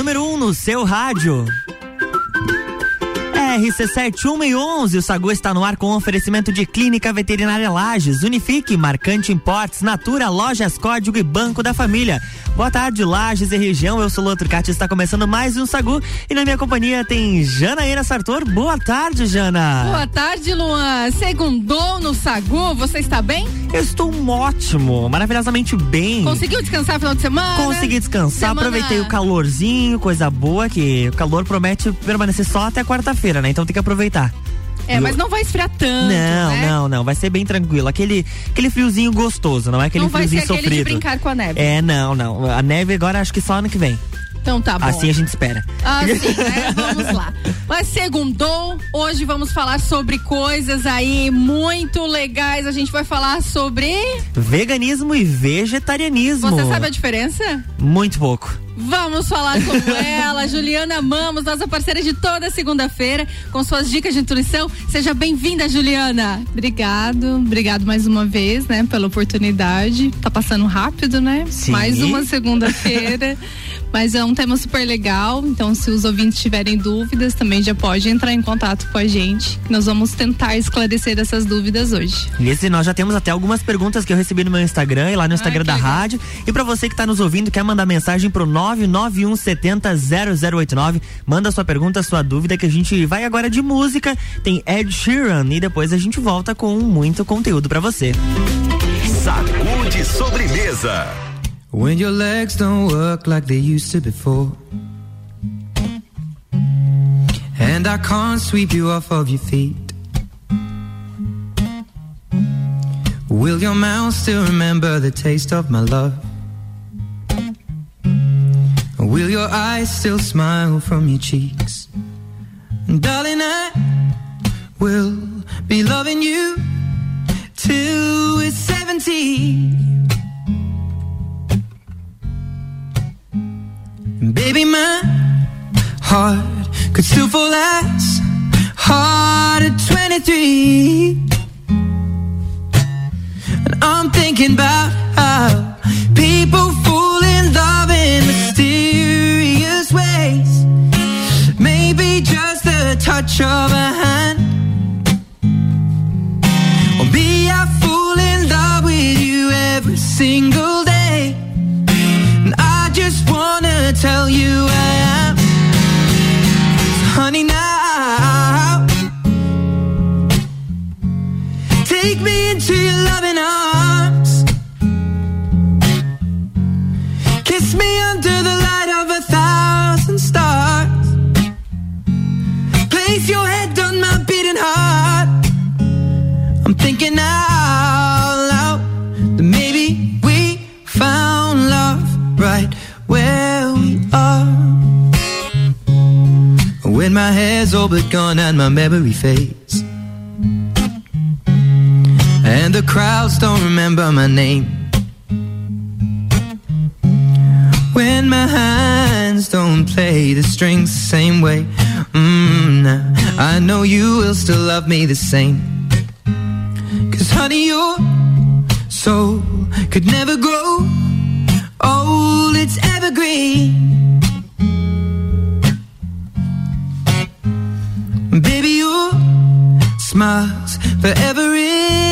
número 1 um no seu rádio. RC7111, o Sagu está no ar com oferecimento de Clínica Veterinária Lages, Unifique, Marcante Importes, Natura, Lojas Código e Banco da Família. Boa tarde, Lages e região, eu sou Lua Turcati, está começando mais um Sagu e na minha companhia tem Janaína Sartor. Boa tarde, Jana. Boa tarde, Luan. Segundou no Sagu, você está bem? Eu estou ótimo, maravilhosamente bem. Conseguiu descansar no final de semana? Consegui descansar, semana... aproveitei o calorzinho, coisa boa, que o calor promete permanecer só até quarta-feira, né? Então tem que aproveitar. É, mas não vai esfriar tanto. Não, né? não, não. Vai ser bem tranquilo. Aquele, aquele friozinho gostoso, não é aquele não friozinho vai ser sofrido. de brincar com a neve. É, não, não. A neve agora acho que só ano que vem. Então tá bom. Assim a gente espera. Assim, né? Vamos lá. Mas segundou, hoje vamos falar sobre coisas aí muito legais. A gente vai falar sobre veganismo e vegetarianismo. Você sabe a diferença? Muito pouco. Vamos falar com ela, Juliana Mamos, nossa parceira de toda segunda-feira, com suas dicas de nutrição. Seja bem-vinda, Juliana. Obrigado, obrigado mais uma vez, né, pela oportunidade. Tá passando rápido, né? Sim. Mais uma segunda-feira. Mas é um tema super legal, então se os ouvintes tiverem dúvidas, também já pode entrar em contato com a gente, nós vamos tentar esclarecer essas dúvidas hoje. Esse nós já temos até algumas perguntas que eu recebi no meu Instagram e lá no Instagram Ai, da legal. rádio. E para você que está nos ouvindo, quer mandar mensagem pro 991700089, manda sua pergunta, sua dúvida que a gente vai agora de música. Tem Ed Sheeran e depois a gente volta com muito conteúdo para você. Sacude sobremesa. When your legs don't work like they used to before. And I can't sweep you off of your feet. Will your mouth still remember the taste of my love? Will your eyes still smile from your cheeks? And darling, I will be loving you till we're 70. Baby, my heart could still fall as hard at 23. And I'm thinking about how people fall touch of a hand. Or fall in love with you every single day. And I just wanna tell you I am. So honey, now take me into your loving arms. Me under the light of a thousand stars. Place your head on my beating heart. I'm thinking out loud that maybe we found love right where we are. When my hair's all but gone and my memory fades. And the crowds don't remember my name. When my hands don't play the strings the same way. Mm, nah, I know you will still love me the same. Cause honey, your soul could never grow old, it's evergreen. Baby, your smile's forever in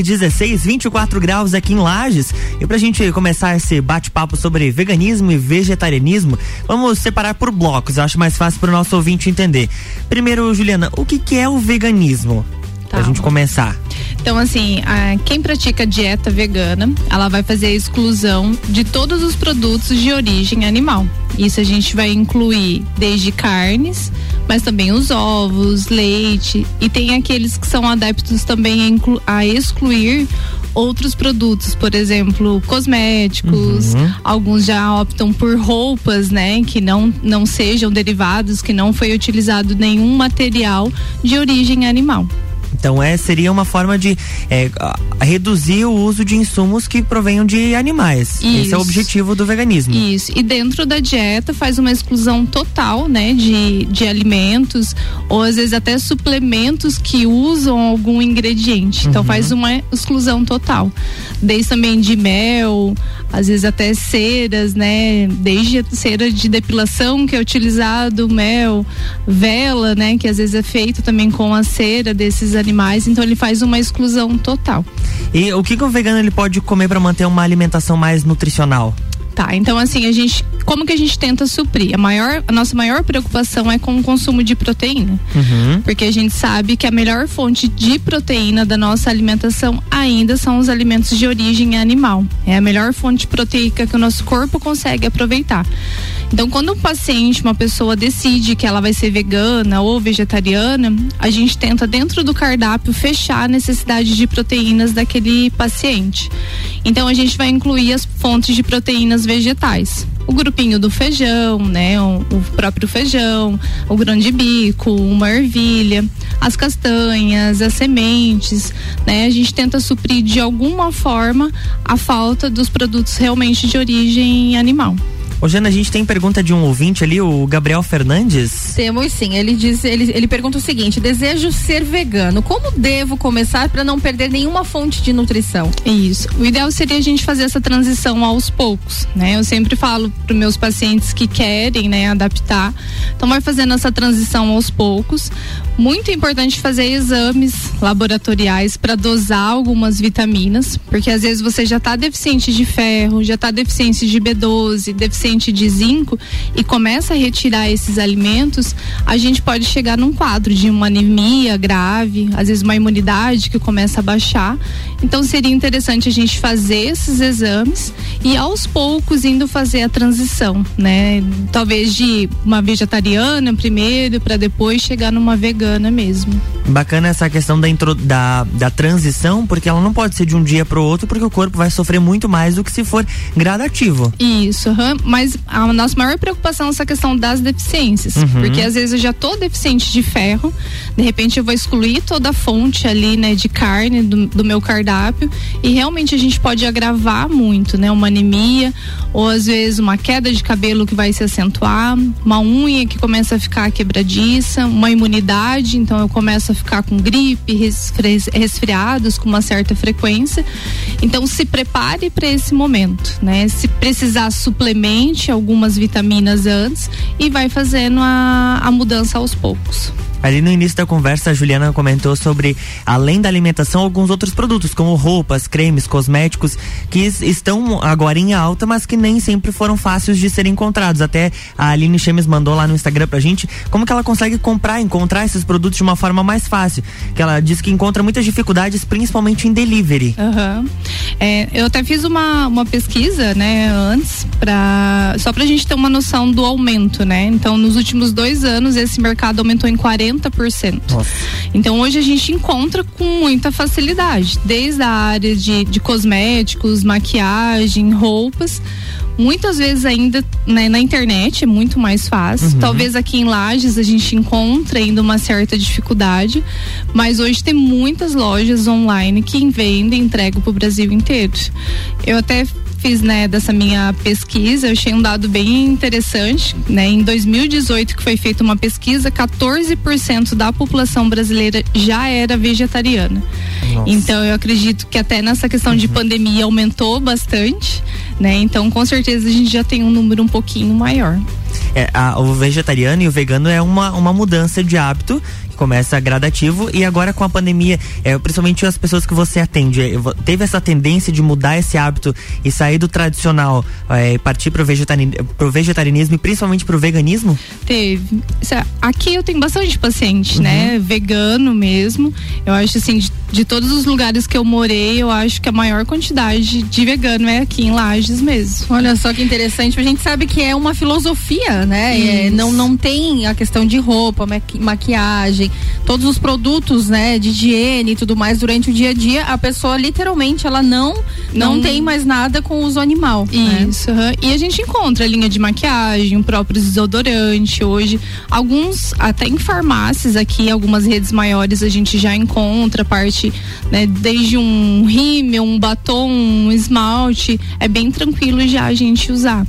e 16, 24 graus aqui em Lages. E pra gente começar esse bate-papo sobre veganismo e vegetarianismo, vamos separar por blocos, eu acho mais fácil para o nosso ouvinte entender. Primeiro, Juliana, o que, que é o veganismo? Tá. Pra gente começar. Então, assim, a, quem pratica dieta vegana, ela vai fazer a exclusão de todos os produtos de origem animal. Isso a gente vai incluir desde carnes, mas também os ovos, leite e tem aqueles que são adeptos também a, a excluir outros produtos, por exemplo, cosméticos, uhum. alguns já optam por roupas, né, que não não sejam derivados, que não foi utilizado nenhum material de origem animal. Então é seria uma forma de é, reduzir o uso de insumos que provenham de animais. Isso. Esse é o objetivo do veganismo. Isso. E dentro da dieta faz uma exclusão total, né, de, de alimentos ou às vezes até suplementos que usam algum ingrediente. Então uhum. faz uma exclusão total. Desde também de mel, às vezes até ceras, né? Desde a cera de depilação que é utilizado, mel, vela, né? Que às vezes é feito também com a cera desses animais, então ele faz uma exclusão total. E o que, que o vegano ele pode comer para manter uma alimentação mais nutricional? Tá, então assim, a gente, como que a gente tenta suprir? A maior, a nossa maior preocupação é com o consumo de proteína. Uhum. Porque a gente sabe que a melhor fonte de proteína da nossa alimentação ainda são os alimentos de origem animal. É a melhor fonte proteica que o nosso corpo consegue aproveitar. Então, quando um paciente, uma pessoa decide que ela vai ser vegana ou vegetariana, a gente tenta dentro do cardápio fechar a necessidade de proteínas daquele paciente. Então, a gente vai incluir as fontes de proteínas vegetais. O grupinho do feijão, né? O, próprio feijão, o grão de bico, uma ervilha, as castanhas, as sementes, né? A gente tenta suprir de alguma forma a falta dos produtos realmente de origem animal. Ô, Jana, a gente tem pergunta de um ouvinte ali, o Gabriel Fernandes. Temos sim. Ele diz, ele, ele pergunta o seguinte: desejo ser vegano. Como devo começar para não perder nenhuma fonte de nutrição? Isso. O ideal seria a gente fazer essa transição aos poucos, né? Eu sempre falo para meus pacientes que querem, né, adaptar. Então vai fazendo essa transição aos poucos. Muito importante fazer exames laboratoriais para dosar algumas vitaminas, porque às vezes você já está deficiente de ferro, já está deficiente de B12, deficiente de zinco e começa a retirar esses alimentos, a gente pode chegar num quadro de uma anemia grave, às vezes uma imunidade que começa a baixar. Então seria interessante a gente fazer esses exames e aos poucos indo fazer a transição, né? Talvez de uma vegetariana primeiro para depois chegar numa vegana mesmo. Bacana essa questão da, intro, da, da transição, porque ela não pode ser de um dia para o outro, porque o corpo vai sofrer muito mais do que se for gradativo. Isso, mas mas a nossa maior preocupação é essa questão das deficiências. Uhum. Porque às vezes eu já tô deficiente de ferro, de repente eu vou excluir toda a fonte ali, né, de carne do, do meu cardápio e realmente a gente pode agravar muito, né? Uma anemia ou às vezes uma queda de cabelo que vai se acentuar, uma unha que começa a ficar quebradiça, uma imunidade, então eu começo a ficar com gripe, resfriados com uma certa frequência. Então se prepare para esse momento, né? Se precisar suplemento algumas vitaminas antes e vai fazendo a, a mudança aos poucos. Ali no início da conversa, a Juliana comentou sobre, além da alimentação, alguns outros produtos, como roupas, cremes, cosméticos, que estão agora em alta, mas que nem sempre foram fáceis de serem encontrados. Até a Aline Chemes mandou lá no Instagram pra gente como que ela consegue comprar, encontrar esses produtos de uma forma mais fácil. Que ela diz que encontra muitas dificuldades, principalmente em delivery. Uhum. É, eu até fiz uma, uma pesquisa, né, antes, pra, só pra gente ter uma noção do aumento, né? Então, nos últimos dois anos, esse mercado aumentou em 40 40%. Nossa. Então hoje a gente encontra com muita facilidade, desde a área de, de cosméticos, maquiagem, roupas muitas vezes ainda né, na internet é muito mais fácil. Uhum. Talvez aqui em Lages a gente encontre ainda uma certa dificuldade, mas hoje tem muitas lojas online que vendem e entregam para o Brasil inteiro. Eu até fiz, né, dessa minha pesquisa, eu achei um dado bem interessante, né? Em 2018 que foi feita uma pesquisa, 14% da população brasileira já era vegetariana. Nossa. Então eu acredito que até nessa questão uhum. de pandemia aumentou bastante, né? Então com certeza a gente já tem um número um pouquinho maior. É, a, o vegetariano e o vegano é uma, uma mudança de hábito começa gradativo e agora com a pandemia, é, principalmente as pessoas que você atende, é, teve essa tendência de mudar esse hábito e sair do tradicional, é, partir pro, vegetari pro vegetarianismo e principalmente pro veganismo? Teve. Aqui eu tenho bastante paciente, uhum. né? Vegano mesmo. Eu acho assim, de, de, todos os lugares que eu morei, eu acho que a maior quantidade de vegano é aqui em Lages mesmo. Olha só que interessante. A gente sabe que é uma filosofia, né? É, não, não tem a questão de roupa, maquiagem, todos os produtos, né? De higiene e tudo mais durante o dia a dia. A pessoa literalmente ela não, não, não tem mais nada com uso animal. Né? Isso. Né? Uhum. E a gente encontra a linha de maquiagem, o próprio desodorante hoje. Alguns, até em farmácias aqui, algumas redes maiores, a gente já encontra parte, né? Desde um rímel, um batom, um esmalte. É bem tranquilo já a gente usar.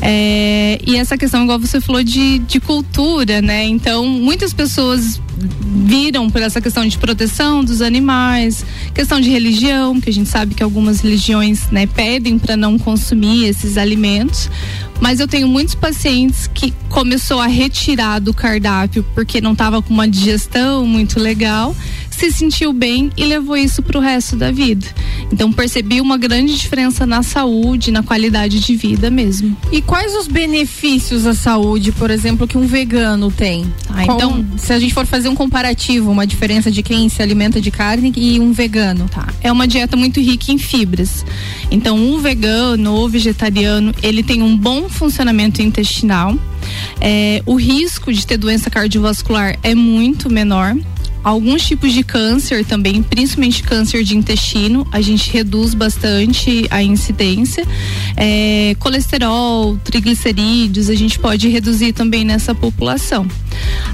É, e essa questão, igual você falou, de, de cultura, né? Então, muitas pessoas viram por essa questão de proteção dos animais, questão de religião, que a gente sabe que algumas religiões né, pedem para não consumir esses alimentos. Mas eu tenho muitos pacientes que começou a retirar do cardápio porque não estava com uma digestão muito legal se sentiu bem e levou isso para o resto da vida. Então percebi uma grande diferença na saúde, na qualidade de vida mesmo. E quais os benefícios à saúde, por exemplo, que um vegano tem? Ah, então, se a gente for fazer um comparativo, uma diferença de quem se alimenta de carne e um vegano, tá? É uma dieta muito rica em fibras. Então, um vegano ou vegetariano, ele tem um bom funcionamento intestinal. É, o risco de ter doença cardiovascular é muito menor alguns tipos de câncer também, principalmente câncer de intestino, a gente reduz bastante a incidência. É, colesterol, triglicerídeos, a gente pode reduzir também nessa população.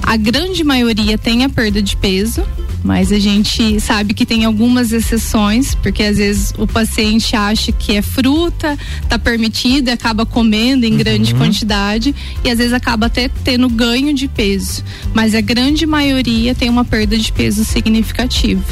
A grande maioria tem a perda de peso, mas a gente sabe que tem algumas exceções, porque às vezes o paciente acha que é fruta, tá permitido, acaba comendo em uhum. grande quantidade e às vezes acaba até tendo ganho de peso, mas a grande maioria tem uma perda de peso significativa.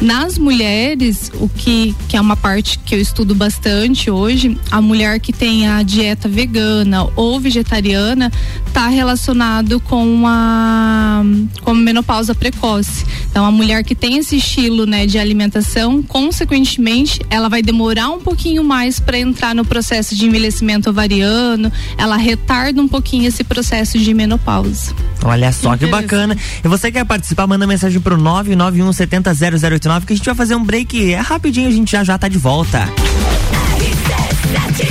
Nas mulheres, o que, que é uma parte que eu estudo bastante hoje, a mulher que tem a dieta vegana ou vegetariana está relacionado com a com menopausa precoce. Então a mulher que tem esse estilo, né, de alimentação, consequentemente, ela vai demorar um pouquinho mais para entrar no processo de envelhecimento ovariano, ela retarda um pouquinho esse processo de menopausa. Olha só que bacana. E você quer participar, manda mensagem pro 991 70 0089 que a gente vai fazer um break. É rapidinho, a gente já já tá de volta.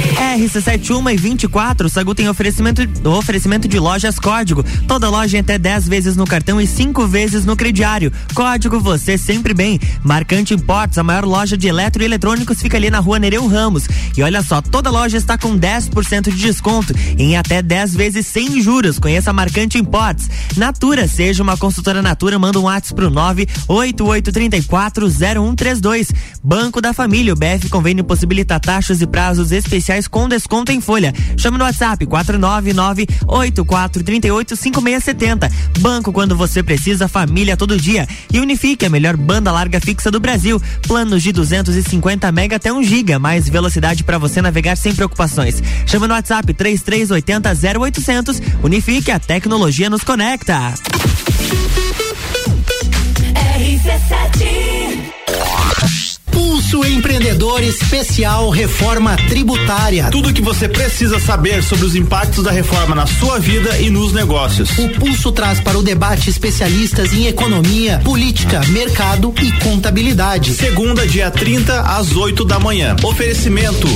RC71 e 24, o Sagu tem oferecimento, oferecimento de lojas Código. Toda loja em até 10 vezes no cartão e 5 vezes no crediário. Código você sempre bem. Marcante Imports, a maior loja de eletro e eletrônicos, fica ali na rua Nereu Ramos. E olha só, toda loja está com 10% de desconto em até 10 vezes sem juros. Conheça a Marcante Imports. Natura, seja uma consultora Natura, manda um WhatsApp pro 988340132. Banco da Família, o BF Convênio possibilita taxas e prazos especiais com desconto em folha. Chame no WhatsApp 499-8438-5670. Banco quando você precisa, família todo dia. E Unifique, a melhor banda larga fixa do Brasil. Planos de 250 mega até 1 giga, mais velocidade para você navegar sem preocupações. Chame no WhatsApp 3380 0800. Unifique, a tecnologia nos conecta. RC7 Pulso Empreendedor Especial Reforma Tributária. Tudo o que você precisa saber sobre os impactos da reforma na sua vida e nos negócios. O Pulso traz para o debate especialistas em economia, política, mercado e contabilidade. Segunda, dia 30, às 8 da manhã. Oferecimento: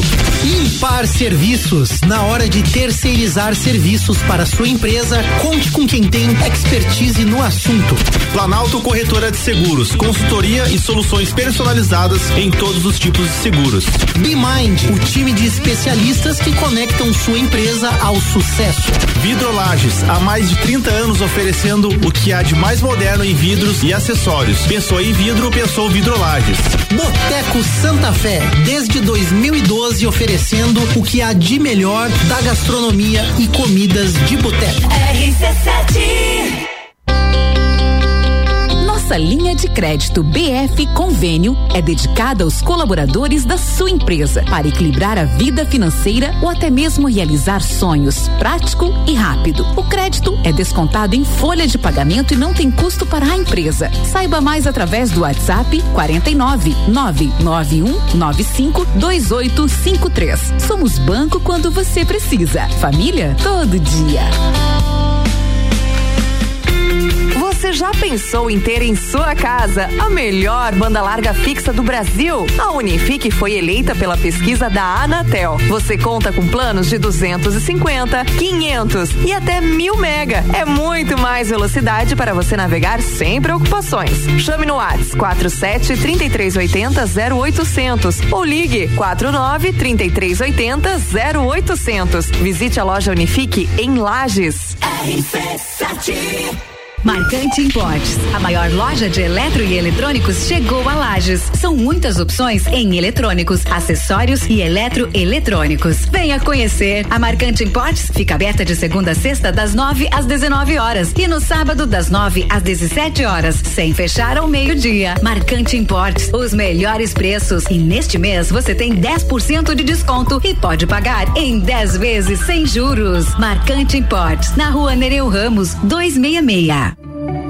Impar Serviços. Na hora de terceirizar serviços para sua empresa, conte com quem tem expertise no assunto. Planalto Corretora de Seguros, consultoria e soluções personalizadas em todos os tipos de seguros. BeMind, o time de especialistas que conectam sua empresa ao sucesso. Vidrolages, há mais de 30 anos oferecendo o que há de mais moderno em vidros e acessórios. Pensou em vidro, pensou Vidrolages. Boteco Santa Fé, desde 2012 oferecendo o que há de melhor da gastronomia e comidas de boteco. RC7 Nossa linha de crédito BF Convênio é dedicada aos colaboradores da sua empresa para equilibrar a vida financeira ou até mesmo realizar sonhos, prático e rápido. O crédito é descontado em folha de pagamento e não tem custo para a empresa. Saiba mais através do WhatsApp 49 991 95 2853. Somos banco quando você precisa. Família todo dia. Você já pensou em ter em sua casa a melhor banda larga fixa do Brasil? A Unifique foi eleita pela pesquisa da Anatel. Você conta com planos de 250, 500 e até 1000 mega. É muito mais velocidade para você navegar sem preocupações. Chame no WhatsApp 47 3380 0800 ou ligue 49 3380 0800. Visite a loja Unifique em Lages. RC7 Marcante Importes, a maior loja de eletro e eletrônicos chegou a Lages. São muitas opções em eletrônicos, acessórios e eletroeletrônicos. Venha conhecer. A Marcante Importes fica aberta de segunda a sexta das 9 às 19 horas e no sábado das 9 às 17 horas, sem fechar ao meio-dia. Marcante Importes, os melhores preços e neste mês você tem 10% de desconto e pode pagar em 10 vezes sem juros. Marcante Importes, na Rua Nereu Ramos, 266.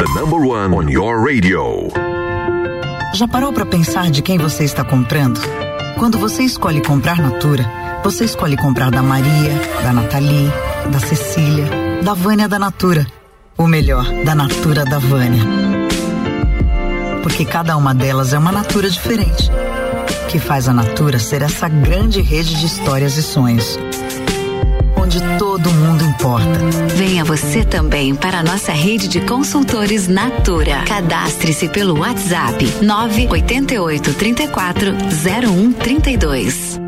The number one on your radio. Já parou para pensar de quem você está comprando? Quando você escolhe comprar Natura, você escolhe comprar da Maria, da Nathalie, da Cecília, da Vânia da Natura. O melhor, da Natura da Vânia. Porque cada uma delas é uma Natura diferente. Que faz a Natura ser essa grande rede de histórias e sonhos onde todo mundo importa. Venha você também para a nossa rede de consultores Natura. Cadastre-se pelo WhatsApp 988 34 0132.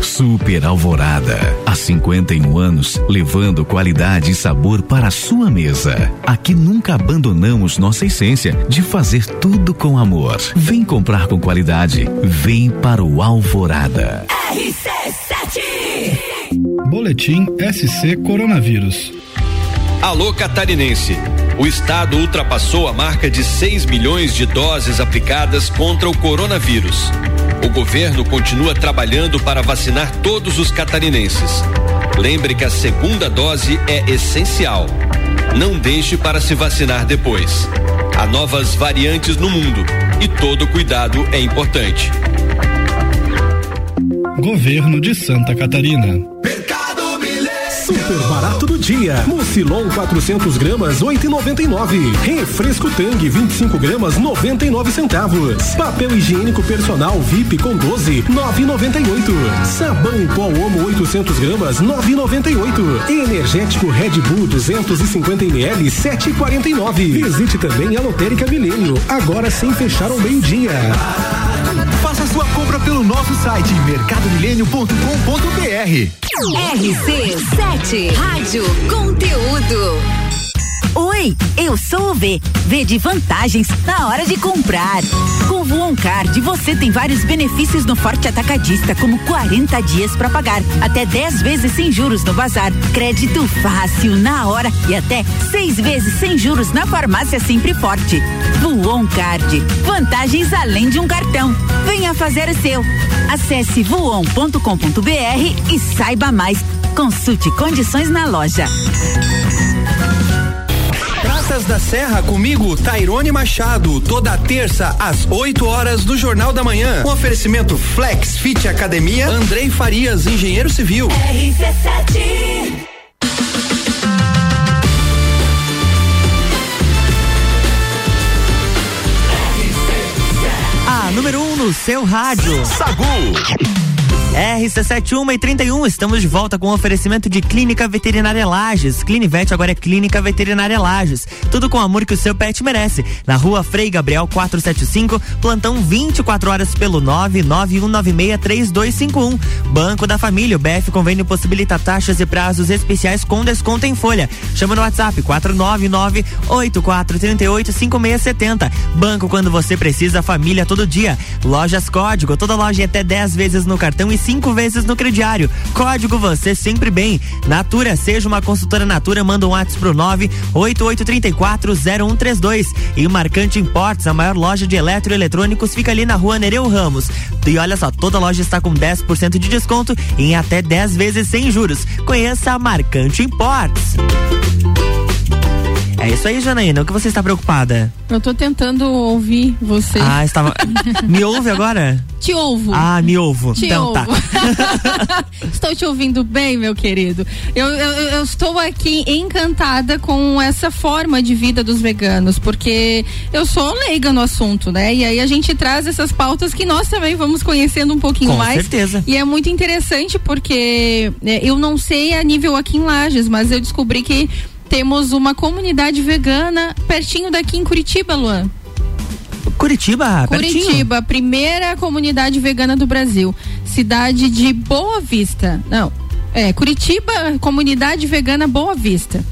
Super Alvorada. Há 51 anos, levando qualidade e sabor para a sua mesa. Aqui nunca abandonamos nossa essência de fazer tudo com amor. Vem comprar com qualidade. Vem para o Alvorada. RC7 Boletim SC Coronavírus. Alô catarinense. O estado ultrapassou a marca de 6 milhões de doses aplicadas contra o coronavírus. O governo continua trabalhando para vacinar todos os catarinenses. Lembre que a segunda dose é essencial. Não deixe para se vacinar depois. Há novas variantes no mundo e todo cuidado é importante. Governo de Santa Catarina. Super barato do dia. Mucilon 400 gramas 8,99. Refresco Tang 25 gramas 99 centavos. Papel higiênico personal VIP com 12 9,98. Sabão em pó Omo 800 gramas 9,98. Energético Red Bull 250 ml 7,49. Visite também a Lotérica Milênio agora sem fechar ao meio dia. Sua compra pelo nosso site mercadomilênio.com.br. RC7 Rádio Conteúdo. Oi, eu sou o V. V de vantagens na hora de comprar. Com o Voon Card você tem vários benefícios no Forte Atacadista, como 40 dias para pagar, até 10 vezes sem juros no bazar, crédito fácil na hora e até seis vezes sem juros na farmácia Sempre Forte. Voon Card, vantagens além de um cartão. Venha fazer o seu. Acesse voon.com.br e saiba mais. Consulte condições na loja. Praças da Serra comigo, Tairone Machado, toda terça às 8 horas do Jornal da Manhã. Um oferecimento Flex Fit Academia, Andrei Farias, engenheiro civil. RC7 A número 1 um no seu rádio. Sagu. RC71 e 31, estamos de volta com oferecimento de Clínica Veterinária Lages. Clinivete agora é Clínica Veterinária Lages. Tudo com o amor que o seu pet merece. Na rua Frei Gabriel 475, plantão 24 horas pelo 991963251. Banco da Família, o BF Convênio possibilita taxas e prazos especiais com desconto em folha. Chama no WhatsApp 499 8438 5670. Banco quando você precisa, família todo dia. Lojas Código, toda loja em até 10 vezes no cartão e cinco vezes no crediário. Código você sempre bem. Natura, seja uma consultora Natura, manda um WhatsApp pro 988340132. E Marcante Importes, a maior loja de eletroeletrônicos, fica ali na rua Nereu Ramos. E olha só, toda loja está com 10% de desconto em até 10 vezes sem juros. Conheça a Marcante Importes. É isso aí, Janaína. O que você está preocupada? Eu tô tentando ouvir você. Ah, estava. me ouve agora? Te ouvo. Ah, me ouvo. Te então tá. ouvo. tá. estou te ouvindo bem, meu querido. Eu, eu, eu, estou aqui encantada com essa forma de vida dos veganos, porque eu sou leiga no assunto, né? E aí a gente traz essas pautas que nós também vamos conhecendo um pouquinho com mais. Com certeza. E é muito interessante porque né, eu não sei a nível aqui em Lages, mas eu descobri que temos uma comunidade vegana pertinho daqui em Curitiba, Luan. Curitiba, Curitiba, pertinho. primeira comunidade vegana do Brasil. Cidade de Boa Vista. Não, é, Curitiba, comunidade vegana Boa Vista.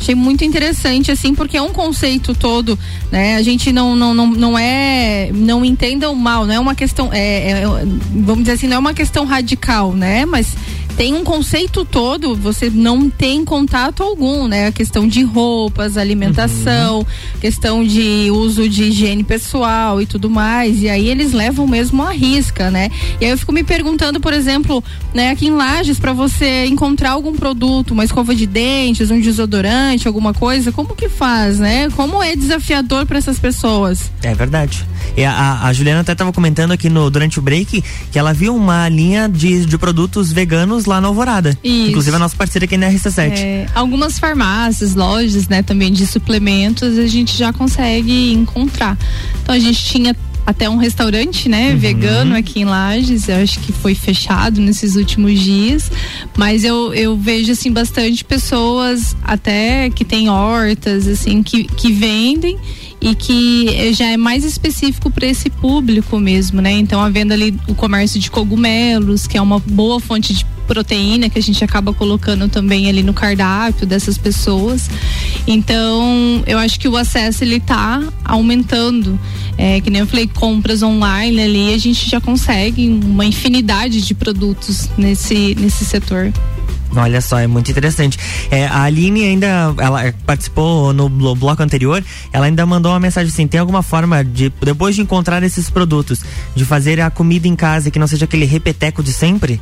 Achei muito interessante, assim, porque é um conceito todo, né? A gente não, não, não, não é. Não entendam mal, não é uma questão. É, é, vamos dizer assim, não é uma questão radical, né? Mas tem um conceito todo, você não tem contato algum, né? A questão de roupas, alimentação, uhum. questão de uso de higiene pessoal e tudo mais. E aí eles levam mesmo a risca, né? E aí eu fico me perguntando, por exemplo, né, aqui em Lages, para você encontrar algum produto, uma escova de dentes, um desodorante, alguma coisa, como que faz, né? Como é desafiador para essas pessoas? É verdade. E a, a, Juliana até estava comentando aqui no, durante o break que ela viu uma linha de, de produtos veganos lá na Alvorada. Isso. Inclusive a nossa parceira aqui na RC7. É, algumas farmácias, lojas, né, também de suplementos, a gente já consegue encontrar. Então a gente tinha até um restaurante, né, uhum. vegano aqui em Lages, eu acho que foi fechado nesses últimos dias, mas eu, eu vejo, assim, bastante pessoas até que têm hortas, assim, que, que vendem e que já é mais específico para esse público mesmo, né? Então, havendo ali o comércio de cogumelos, que é uma boa fonte de proteína que a gente acaba colocando também ali no cardápio dessas pessoas. Então, eu acho que o acesso ele tá aumentando. É, que nem eu falei, compras online ali, a gente já consegue uma infinidade de produtos nesse, nesse setor. Olha só, é muito interessante. É, a Aline ainda, ela participou no bloco anterior, ela ainda mandou uma mensagem assim, tem alguma forma de, depois de encontrar esses produtos, de fazer a comida em casa que não seja aquele repeteco de sempre?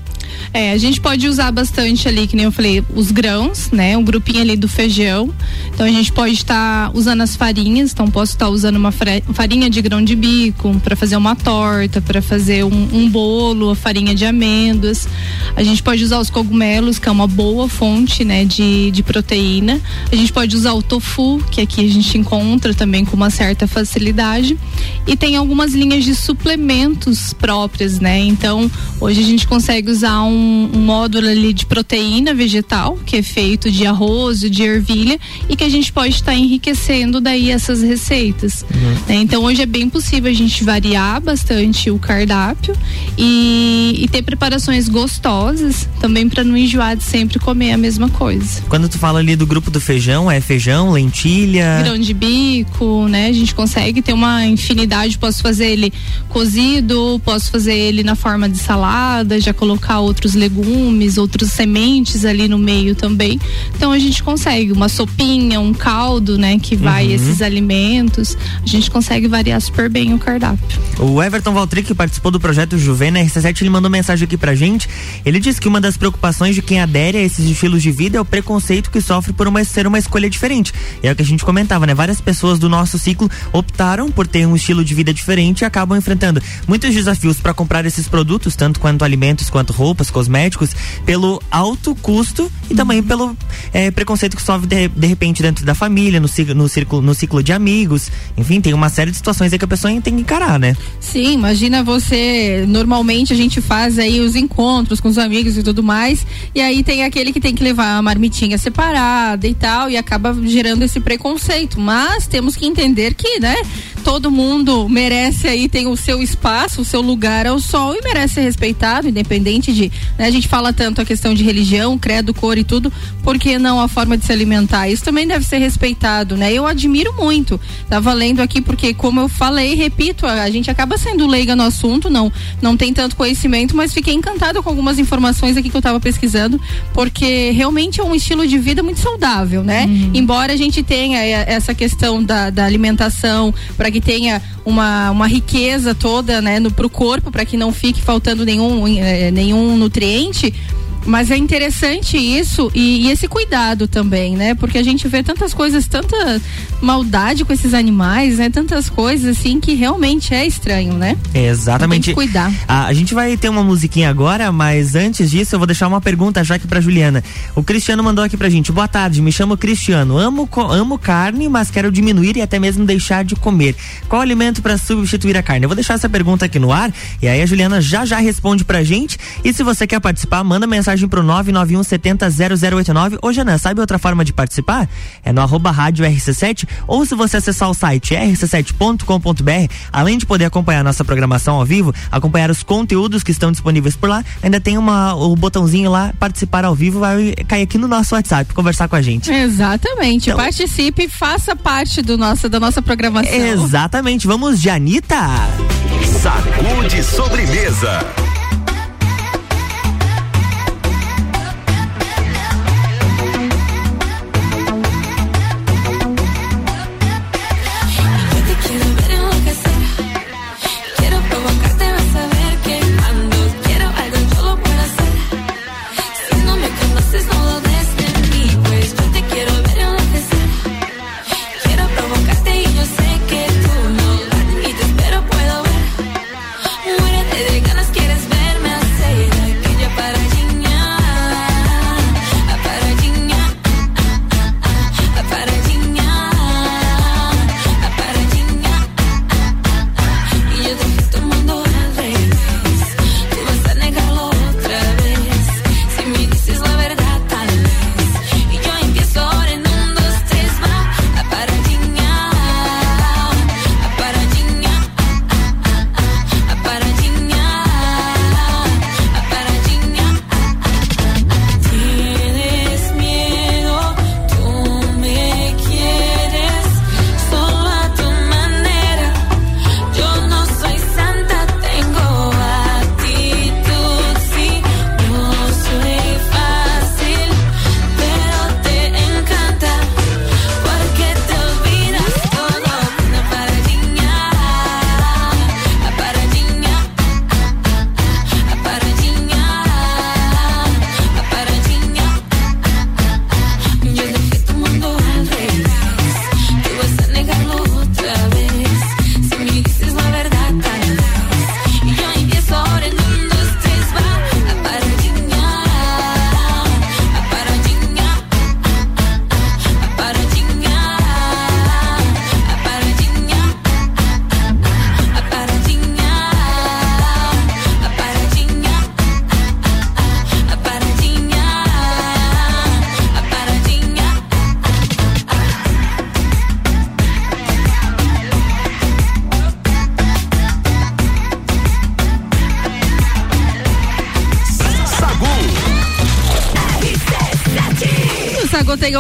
É, a gente pode usar bastante ali, que nem eu falei, os grãos, né? Um grupinho ali do feijão. Então a gente pode estar tá usando as farinhas, então posso estar tá usando uma farinha de grão de bico para fazer uma torta, para fazer um, um bolo, farinha de amêndoas. A gente pode usar os cogumelos, que é uma boa fonte, né, de, de proteína. A gente pode usar o tofu, que aqui a gente encontra também com uma certa facilidade. E tem algumas linhas de suplementos próprias, né? Então, hoje a gente consegue usar um, um módulo ali de proteína vegetal, que é feito de arroz de ervilha, e que a gente pode estar tá enriquecendo daí essas receitas. Uhum. Né? Então, hoje é bem possível a gente variar bastante o cardápio e, e ter preparações gostosas também para não enjoar de sempre comer a mesma coisa. Quando tu fala ali do grupo do feijão, é feijão, lentilha? Grão de bico, né? A gente consegue ter uma infinidade. Posso fazer ele cozido, posso fazer ele na forma de salada, já colocar outros legumes, outras sementes ali no meio também. Então a gente consegue uma sopinha, um caldo, né? Que vai uhum. esses alimentos. A gente consegue variar super bem o cardápio. O Everton Valtric, que participou do projeto Juvena RC7, ele mandou mensagem aqui pra gente. Ele disse que uma das preocupações de quem adere adere a esses estilos de vida é o preconceito que sofre por uma, ser uma escolha diferente. É o que a gente comentava, né? Várias pessoas do nosso ciclo optaram por ter um estilo de vida diferente e acabam enfrentando muitos desafios para comprar esses produtos, tanto quanto alimentos, quanto roupas, cosméticos, pelo alto custo e também pelo é, preconceito que sofre de, de, repente dentro da família, no, no, círculo, no ciclo de amigos. Enfim, tem uma série de situações aí que a pessoa tem que encarar, né? Sim, imagina você. Normalmente a gente faz aí os encontros com os amigos e tudo mais. E aí tem aquele que tem que levar a marmitinha separada e tal. E acaba gerando esse preconceito. Mas temos que entender que, né? Todo mundo merece aí, tem o seu espaço, o seu lugar ao sol e merece ser respeitado, independente de. Né, a gente fala tanto a questão de religião, credo, cor e tudo, porque não a forma de se alimentar? Isso também deve ser respeitado, né? Eu admiro muito. Tava lendo aqui porque, como eu falei, repito, a, a gente acaba sendo leiga no assunto, não, não tem tanto conhecimento, mas fiquei encantada com algumas informações aqui que eu estava pesquisando, porque realmente é um estilo de vida muito saudável, né? Uhum. Embora a gente tenha essa questão da, da alimentação, para que tenha uma, uma riqueza toda, né, no, pro corpo, para que não fique faltando nenhum, eh, nenhum nutriente, mas é interessante isso e, e, esse cuidado também, né? Porque a gente vê tantas coisas, tanta maldade com esses animais, né? Tantas coisas assim que realmente é estranho, né? exatamente. Tem que cuidar. A, a, gente vai ter uma musiquinha agora, mas antes disso eu vou deixar uma pergunta já aqui pra Juliana. O Cristiano mandou aqui pra gente. Boa tarde, me chamo Cristiano. Amo, amo carne, mas quero diminuir e até mesmo deixar de comer. Qual alimento para substituir a carne? Eu vou deixar essa pergunta aqui no ar e aí a Juliana já já responde pra gente. E se você quer participar, manda mensagem mensagem pro 991 70 0089. Ô, Janã, sabe outra forma de participar? É no arroba rádio RC7 ou se você acessar o site rc7.com.br, além de poder acompanhar nossa programação ao vivo, acompanhar os conteúdos que estão disponíveis por lá, ainda tem uma, o botãozinho lá, participar ao vivo, vai cair aqui no nosso WhatsApp, conversar com a gente. Exatamente. Então, Participe, faça parte do nosso, da nossa programação. Exatamente. Vamos de Anitta. Sacude sobremesa.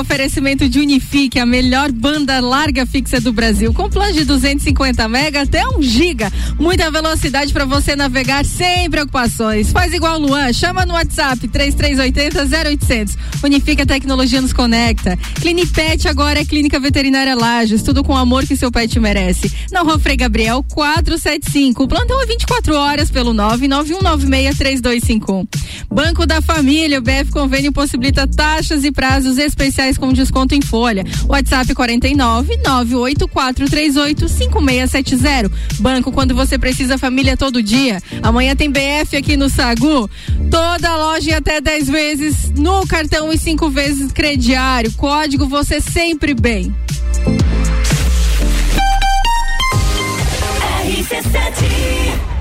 Oferecimento de Unifique, a melhor banda larga fixa do Brasil, com plano de 250 mega até 1 giga. Muita velocidade para você navegar sem preocupações. Faz igual Luan, chama no WhatsApp 3380 0800. Unifique a tecnologia nos conecta. Clinipet agora é Clínica Veterinária Lages, tudo com o amor que seu pet merece. Na Rua Frei Gabriel 475. O plantão é 24 horas pelo 991963251. Banco da Família, o BF Convênio possibilita taxas e prazos especiais com desconto em folha. WhatsApp 49 98438 5670. Banco quando você precisa família todo dia. Amanhã tem BF aqui no Sagu. Toda loja em até 10 vezes no cartão e 5 vezes crediário. Código você sempre bem. RC7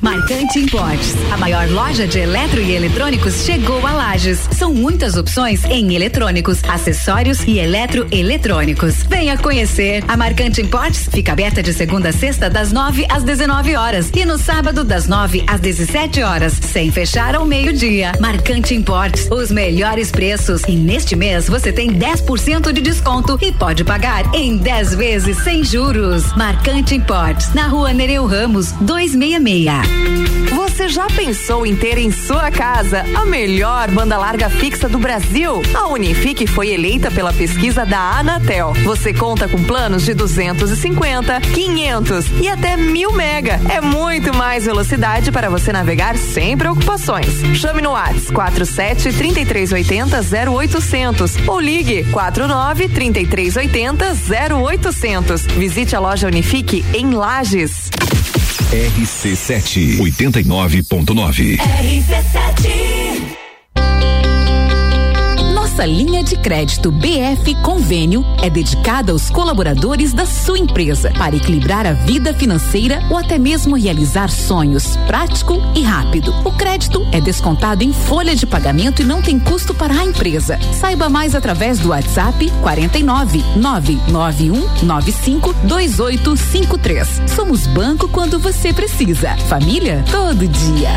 Marcante Importes, a maior loja de eletro e eletrônicos chegou a Lages. São muitas opções em eletrônicos, acessórios e eletroeletrônicos. Venha conhecer. A Marcante Importes fica aberta de segunda a sexta das 9 às 19 horas e no sábado das 9 às 17 horas, sem fechar ao meio-dia. Marcante Importes, os melhores preços e neste mês você tem 10% de desconto e pode pagar em 10 vezes sem juros. Marcante Importes, na Rua Nereu Ramos, 266. Você já pensou em ter em sua casa a melhor banda larga fixa do Brasil? A Unifique foi eleita pela pesquisa da Anatel. Você conta com planos de 250, 500 e até mil mega. É muito mais velocidade para você navegar sem preocupações. Chame no WhatsApp 47 3380 0800 ou ligue 49 3380 0800. Visite a loja Unifique em Lages. RC7 89.9. RC7 nossa linha de crédito BF Convênio é dedicada aos colaboradores da sua empresa para equilibrar a vida financeira ou até mesmo realizar sonhos, prático e rápido. O crédito é descontado em folha de pagamento e não tem custo para a empresa. Saiba mais através do WhatsApp 49 991 95 2853. Somos banco quando você precisa. Família todo dia.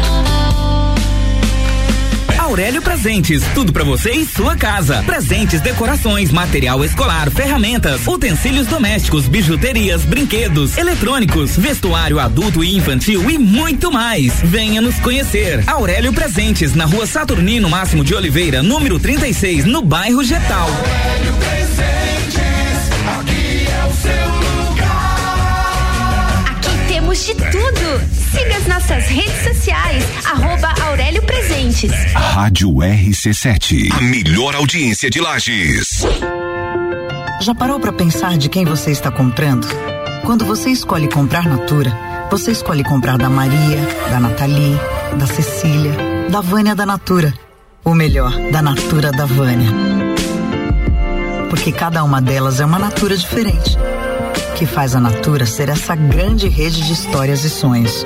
Aurélio Presentes, tudo para você e sua casa. Presentes, decorações, material escolar, ferramentas, utensílios domésticos, bijuterias, brinquedos, eletrônicos, vestuário adulto e infantil e muito mais. Venha nos conhecer. Aurélio Presentes, na rua Saturnino Máximo de Oliveira, número 36, no bairro Getal. Aurélio Presentes, aqui é o seu lugar. Aqui temos de tudo. Siga as nossas redes sociais, arroba Aurélio Presentes. Rádio RC7, a melhor audiência de Lages. Já parou para pensar de quem você está comprando? Quando você escolhe comprar Natura, você escolhe comprar da Maria, da Nathalie, da Cecília, da Vânia da Natura. Ou melhor, da Natura da Vânia. Porque cada uma delas é uma Natura diferente que faz a Natura ser essa grande rede de histórias e sonhos.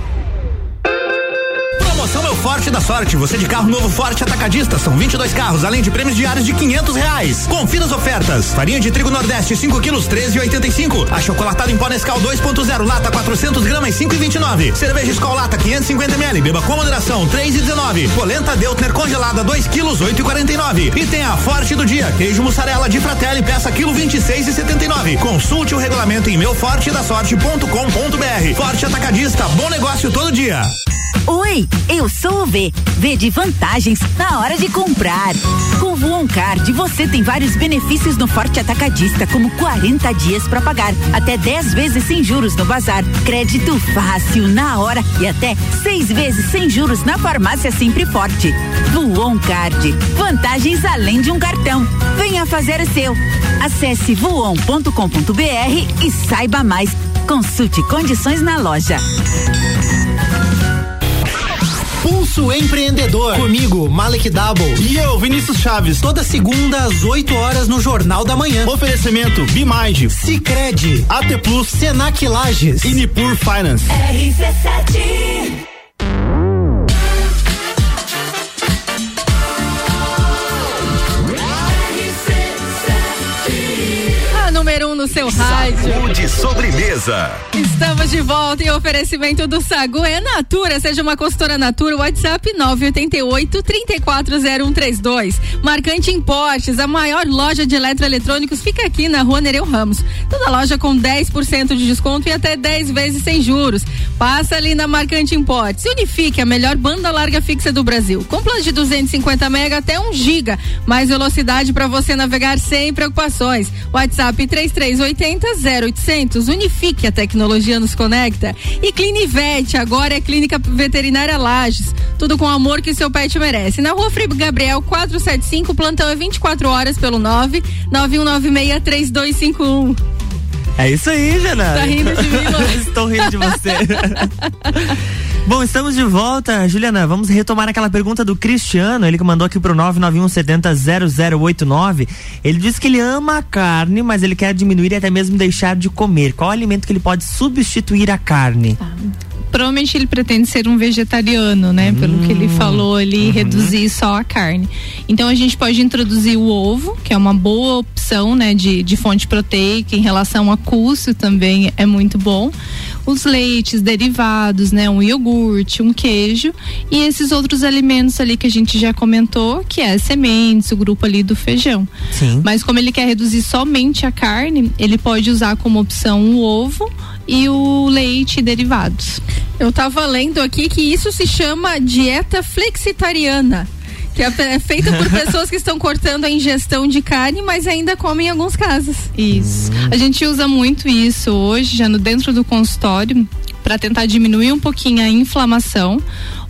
Promoção é o Forte da Sorte. Você de carro novo Forte Atacadista. São 22 carros, além de prêmios diários de 500 reais. Confira as ofertas. Farinha de trigo Nordeste, 5 quilos, 13,85. Achocolatado em pó Nescau 2.0, lata 400 gramas, 5,29. Cerveja Skol Lata 550 ml, beba com moderação, 3,19. Polenta Deutner congelada, 2 quilos, 8,49. E tem a Forte do Dia, queijo mussarela de Fratelli, peça quilo 26,79. Consulte o regulamento em meufortedasorte.com.br. Forte Atacadista, bom negócio todo dia. Oi, eu sou o V. V de vantagens na hora de comprar. Com o Voon Card, você tem vários benefícios no Forte Atacadista, como 40 dias para pagar, até 10 vezes sem juros no bazar, crédito fácil na hora e até seis vezes sem juros na farmácia Sempre Forte. Voon Card, vantagens além de um cartão. Venha fazer o seu. Acesse voon.com.br e saiba mais. Consulte condições na loja. Pulso Empreendedor. Comigo, Malek Double. E eu, Vinícius Chaves. Toda segunda às 8 horas no Jornal da Manhã. Oferecimento Bimind, Cicred, AT Plus, Senac Lages e Nipur Finance. RC7 número um no seu rádio. Saúde sobremesa. Estamos de volta em oferecimento do Sagu é Natura, seja uma consultora Natura, WhatsApp 988 340132. Marcante Importes, a maior loja de eletroeletrônicos fica aqui na Rua Nereu Ramos. Toda loja com 10% de desconto e até 10 vezes sem juros. Passa ali na Marcante Importes. Unifique a melhor banda larga fixa do Brasil. Com planos de 250 mega até 1 giga. Mais velocidade para você navegar sem preocupações. WhatsApp 3380 0800. Unifique a tecnologia nos conecta. E Clinivete, agora é Clínica Veterinária Lages. Tudo com o amor que seu pet merece. Na rua Frei Gabriel 475, plantão é 24 horas pelo 9 9196 3251. É isso aí, Jana. Tá rindo de mim, mano? Estou rindo de você. Bom, estamos de volta. Juliana, vamos retomar aquela pergunta do Cristiano, ele que mandou aqui pro 991700089. Ele diz que ele ama a carne, mas ele quer diminuir e até mesmo deixar de comer. Qual alimento que ele pode substituir a carne? Ah, provavelmente ele pretende ser um vegetariano, né? Pelo que ele falou ali, Uhum. reduzir só a carne. Então a gente pode introduzir o ovo, que é uma boa opção, né? De, de fonte proteica em relação a custo também é muito bom. Os leites derivados, né? Um iogurte, um queijo e esses outros alimentos ali que a gente já comentou, que é sementes, o grupo ali do feijão. Sim. Mas como ele quer reduzir somente a carne, ele pode usar como opção o ovo e o leite e derivados. Eu tava lendo aqui que isso se chama dieta flexitariana. Que é é feita por pessoas que estão cortando a ingestão de carne, mas ainda comem em alguns casos. Isso. A gente usa muito isso hoje, já no dentro do consultório, para tentar diminuir um pouquinho a inflamação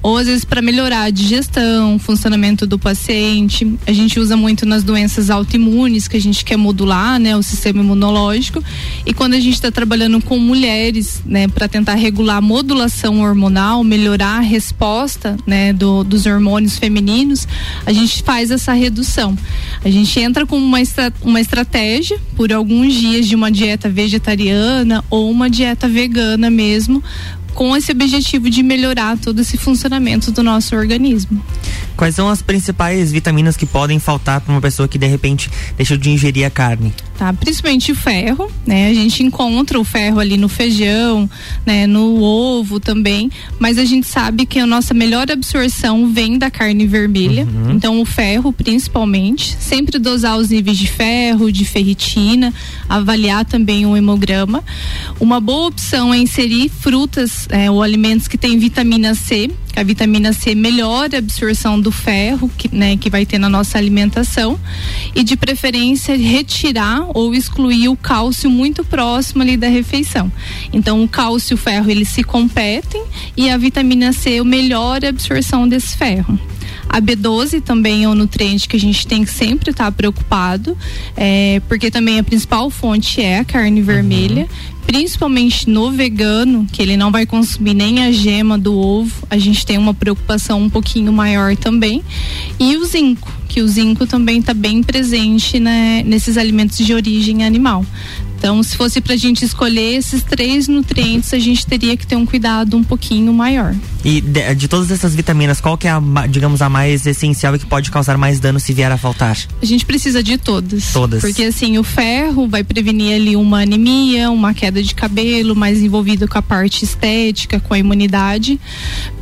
ou às vezes para melhorar a digestão, funcionamento do paciente. A gente usa muito nas doenças autoimunes que a gente quer modular, né, o sistema imunológico. E quando a gente está trabalhando com mulheres, né, para tentar regular a modulação hormonal, melhorar a resposta, né, do, dos hormônios femininos, a gente faz essa redução. A gente entra com uma, estra uma estratégia por alguns dias de uma dieta vegetariana ou uma dieta vegana mesmo, com esse objetivo de melhorar todo esse funcionamento do nosso organismo. Quais são as principais vitaminas que podem faltar para uma pessoa que de repente deixou de ingerir a carne? Tá, principalmente o ferro, né? A gente encontra o ferro ali no feijão, né, no ovo também, mas a gente sabe que a nossa melhor absorção vem da carne vermelha. Então o ferro, principalmente, sempre dosar os níveis de ferro, de ferritina, avaliar também o hemograma. Uma boa opção é inserir frutas é, ou alimentos que têm vitamina C, a vitamina C melhora a absorção do ferro que, né, que vai ter na nossa alimentação e de preferência retirar ou excluir o cálcio muito próximo ali da refeição. Então o cálcio e o ferro eles se competem e a vitamina C melhora a absorção desse ferro. A B12 também é um nutriente que a gente tem que sempre estar preocupado, é, porque também a principal fonte é a carne vermelha, principalmente no vegano, que ele não vai consumir nem a gema do ovo, a gente tem uma preocupação um pouquinho maior também. E o zinco, que o zinco também está bem presente né, nesses alimentos de origem animal. Então, se fosse para a gente escolher esses três nutrientes, a gente teria que ter um cuidado um pouquinho maior. E de, de todas essas vitaminas, qual que é a, digamos, a mais essencial e que pode causar mais dano se vier a faltar? A gente precisa de todas. Todas. Porque assim, o ferro vai prevenir ali uma anemia, uma queda de cabelo, mais envolvido com a parte estética, com a imunidade.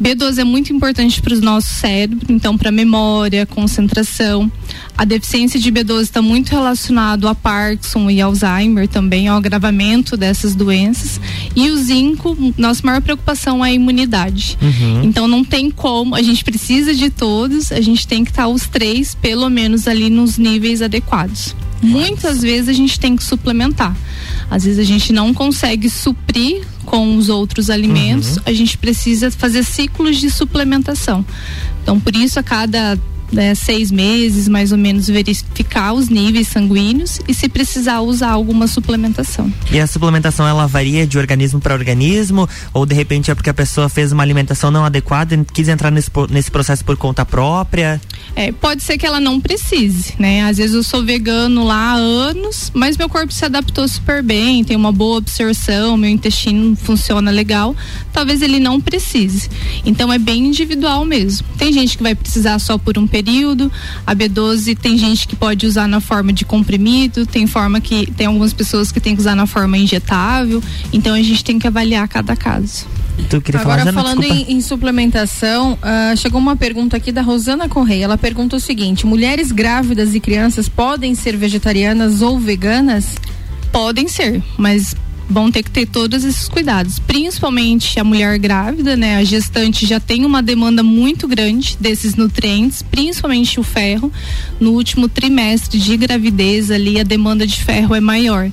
B12 é muito importante para o nosso cérebro, então para memória, concentração. A deficiência de B12 está muito relacionado a Parkinson e Alzheimer também, ao agravamento dessas doenças. E o zinco, nossa maior preocupação é a imunidade. Uhum. Então não tem como, a gente precisa de todos, a gente tem que estar os três, pelo menos ali nos níveis adequados. Muitas vezes a gente tem que suplementar. Às vezes a gente não consegue suprir com os outros alimentos, a gente precisa fazer ciclos de suplementação. Então, por isso, a cada né, seis meses, mais ou menos, verificar os níveis sanguíneos e, se precisar, usar alguma suplementação. E a suplementação ela varia de organismo para organismo? Ou de repente é porque a pessoa fez uma alimentação não adequada e quis entrar nesse, nesse processo por conta própria? É, pode ser que ela não precise, né? Às vezes eu sou vegano lá há anos, mas meu corpo se adaptou super bem, tem uma boa absorção, meu intestino funciona legal. Talvez ele não precise. Então é bem individual mesmo. Tem gente que vai precisar só por um período período. A B12 tem gente que pode usar na forma de comprimido, tem forma que tem algumas pessoas que tem que usar na forma injetável. Então a gente tem que avaliar cada caso. Tu queria Agora, falar, Jana? falando em, em suplementação, ah, chegou uma pergunta aqui da Rosana Correia. Ela pergunta o seguinte: mulheres grávidas e crianças podem ser vegetarianas ou veganas? Podem ser, mas vão ter que ter todos esses cuidados, principalmente a mulher grávida, né? A gestante já tem uma demanda muito grande desses nutrientes, principalmente o ferro. No último trimestre de gravidez ali a demanda de ferro é maior.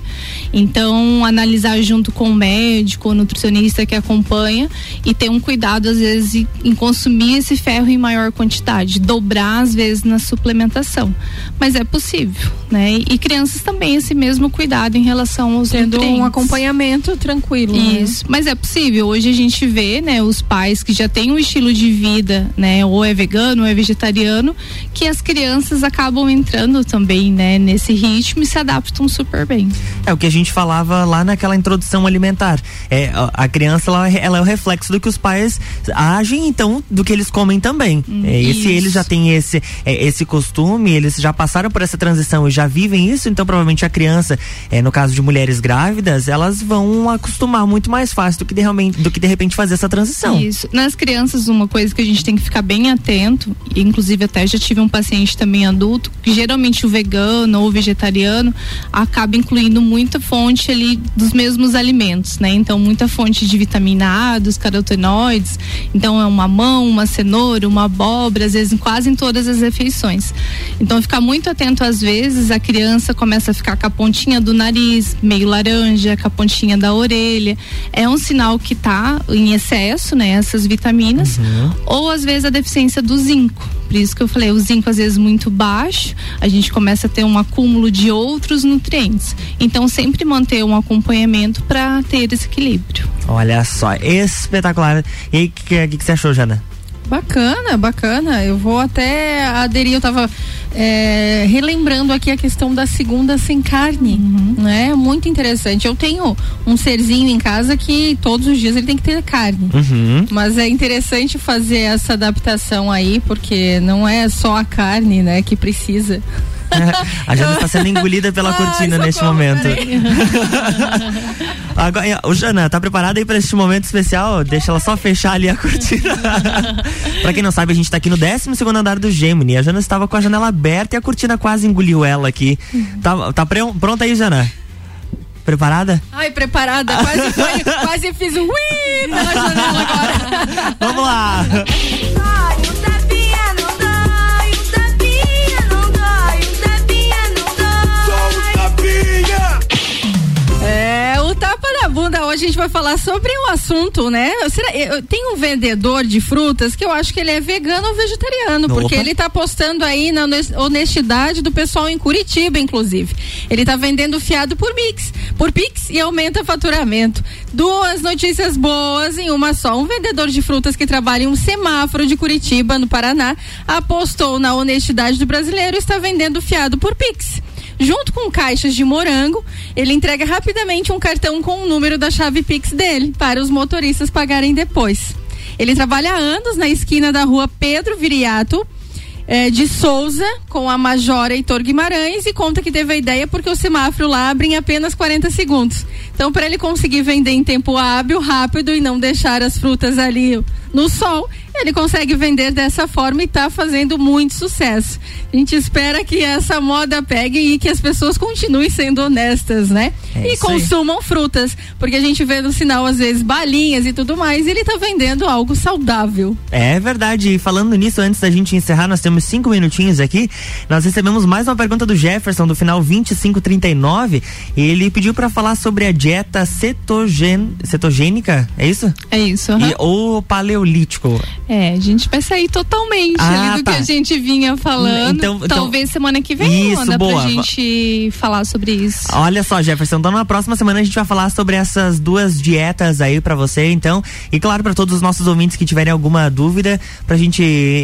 Então, analisar junto com o médico, o nutricionista que acompanha e ter um cuidado às vezes em- consumir esse ferro em maior quantidade, dobrar às vezes na suplementação. Mas é possível, né? E crianças também esse mesmo cuidado em relação aos Tendo um nutrientes. Acompanhamento tranquilo. né? Isso, mas é possível. Hoje a gente vê, né, os pais que já têm um estilo de vida, né, ou é vegano ou é vegetariano, que as crianças acabam entrando também, né, nesse ritmo e se adaptam super bem. É o que a gente falava lá naquela introdução alimentar. É, a, criança ela, ela é o reflexo do que os pais agem, então, do que eles comem também. é, e se eles já têm esse, é, esse costume, eles já passaram por essa transição e já vivem isso, então provavelmente a criança, é, no caso de mulheres grávidas, elas vão acostumar muito mais fácil do que de, realmente, do que de repente fazer essa transição. Isso. Nas crianças, uma coisa que a gente tem que ficar bem atento, inclusive até já tive um paciente também adulto, que geralmente o vegano ou o vegetariano acaba incluindo muita fonte ali dos mesmos alimentos, né? Então, muita fonte de vitamina A, dos carotenoides. Então, é um mamão, uma cenoura, uma abóbora, às vezes quase em todas as refeições. Então, ficar muito atento, às vezes, a criança começa a ficar com a pontinha do nariz meio laranja, com a pontinha da orelha. É um sinal que tá em excesso, né? Essas vitaminas. Ou às vezes a deficiência do zinco. Por isso que eu falei, o zinco às vezes muito baixo, a gente começa a ter um acúmulo de outros nutrientes. Então sempre manter um acompanhamento para ter esse equilíbrio. Olha só, espetacular. E aí, o que, que, que você achou, Jana? Bacana, bacana. Eu vou até aderir. Eu tava é, relembrando aqui a questão da segunda sem carne, né? Muito interessante. Eu tenho um serzinho em casa que todos os dias ele tem que ter carne. Uhum. Mas é interessante fazer essa adaptação aí, porque não é só a carne, né, que precisa. A Jana está sendo engolida pela cortina neste momento. Agora, ô, Jana, tá preparada aí para este momento especial? Deixa ela só fechar ali a cortina. pra quem não sabe, a gente tá aqui no 12 segundo andar do Gemini. A Jana estava com a janela aberta e a cortina quase engoliu ela aqui. Tá, tá pre- pronta aí, Jana? Preparada? Ai, preparada, quase foi, quase fiz um ui pela janela agora. Vamos lá. É, bunda. Hoje a gente vai falar sobre um assunto, né? Será, eu, tem um vendedor de frutas que eu acho que ele é vegano ou vegetariano, porque Opa. ele tá apostando aí na hones- honestidade do pessoal em Curitiba, inclusive. Ele tá vendendo fiado por mix, por Pix e aumenta faturamento. Duas notícias boas em uma só. Um vendedor de frutas que trabalha em um semáforo de Curitiba, no Paraná, apostou na honestidade do brasileiro e está vendendo fiado por Pix. Junto com caixas de morango, ele entrega rapidamente um cartão com o número da chave Pix dele para os motoristas pagarem depois. Ele trabalha há anos na esquina da rua Pedro Viriato, eh, de Souza, com a Major Heitor Guimarães, e conta que teve a ideia porque o semáforo lá abre em apenas 40 segundos. Então, para ele conseguir vender em tempo hábil, rápido e não deixar as frutas ali no sol, ele consegue vender dessa forma e está fazendo muito sucesso. A gente espera que essa moda pegue e que as pessoas continuem sendo honestas, né? É e isso aí. consumam frutas, porque a gente vê no sinal às vezes balinhas e tudo mais, e ele está vendendo algo saudável. É verdade. E falando nisso, antes da gente encerrar, nós temos cinco minutinhos aqui. Nós recebemos mais uma pergunta do Jefferson, do final 2539. Ele pediu para falar sobre a dieta cetogen... cetogênica, é isso? É isso, aham. E, ou paleolítico. É, a gente vai sair totalmente Ah, ali do tá. que a gente vinha falando. Então- então- Talvez semana que vem Isso, dá boa. pra gente falar sobre isso. Olha só, Jefferson, então na próxima semana a gente vai falar sobre essas duas dietas aí pra você, então. E claro, pra todos os nossos ouvintes que tiverem alguma dúvida, pra gente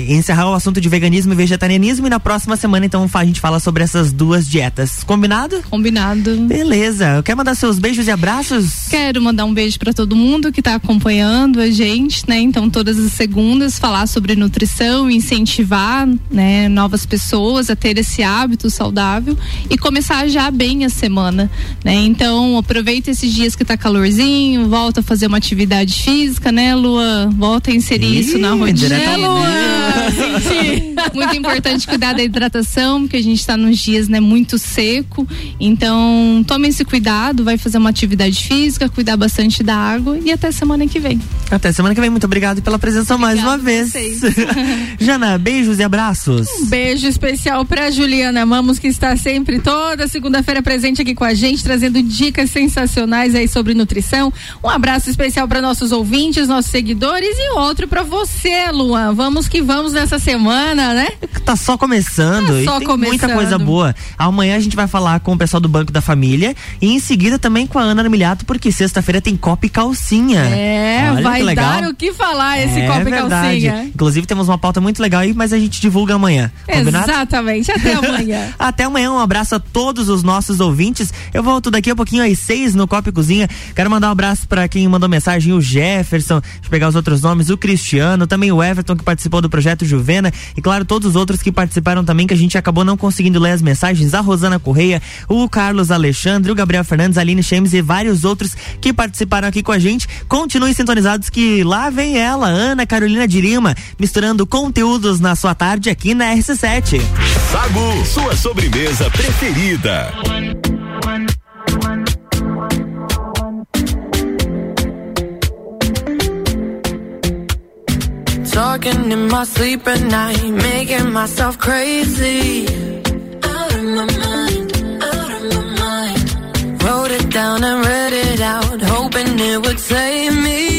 encerrar o assunto de veganismo e vegetarianismo. E na próxima semana, então, a gente fala sobre essas duas dietas. Combinado? Combinado. Beleza. Quer mandar seus beijos e abraços? Quero mandar um beijo pra todo mundo que tá acompanhando a gente, né? Então, todas as segundas segundas falar sobre nutrição, incentivar, né, novas pessoas a ter esse hábito saudável e começar já bem a semana, né? Então, aproveita esses dias que tá calorzinho, volta a fazer uma atividade física, né, Lua? Volta a inserir Ih, isso na rotina. muito importante cuidar da hidratação, porque a gente está nos dias, né, muito seco. Então, tome esse cuidado, vai fazer uma atividade física, cuidar bastante da água e até semana que vem. Até semana que vem. Muito obrigado pela presença mais uma vez. Jana, beijos e abraços. Um beijo especial para Juliana Mamos, que está sempre toda segunda-feira presente aqui com a gente, trazendo dicas sensacionais aí sobre nutrição. Um abraço especial para nossos ouvintes, nossos seguidores e outro para você, Luan. Vamos que vamos nessa semana, né? Tá só começando tá só e tem começando. muita coisa boa. Amanhã a gente vai falar com o pessoal do Banco da Família e em seguida também com a Ana Armiliato, porque sexta-feira tem copa e calcinha. É, Olha vai dar o que falar esse é copa verdade. calcinha. Inclusive temos uma pauta muito legal aí, mas a gente divulga amanhã. Combinado? Exatamente. Até amanhã. Até amanhã. Um abraço a todos os nossos ouvintes. Eu volto daqui a pouquinho às seis no Copa e Cozinha. Quero mandar um abraço para quem mandou mensagem, o Jefferson, deixa eu pegar os outros nomes, o Cristiano, também o Everton que participou do projeto Juvena e claro, todos os outros que participaram também que a gente acabou não conseguindo ler as mensagens, a Rosana Correia, o Carlos Alexandre, o Gabriel Fernandes, a Aline Chemes e vários outros que participaram aqui com a gente. Continuem sintonizados que lá vem ela, Ana Carolina de Lima, misturando conteúdos na sua tarde aqui na RC7. Sagu, sua sobremesa preferida. Talking in my sleep at night, making myself crazy. Out of my mind, out of my mind. Wrote it down and read it out, hoping it would save me.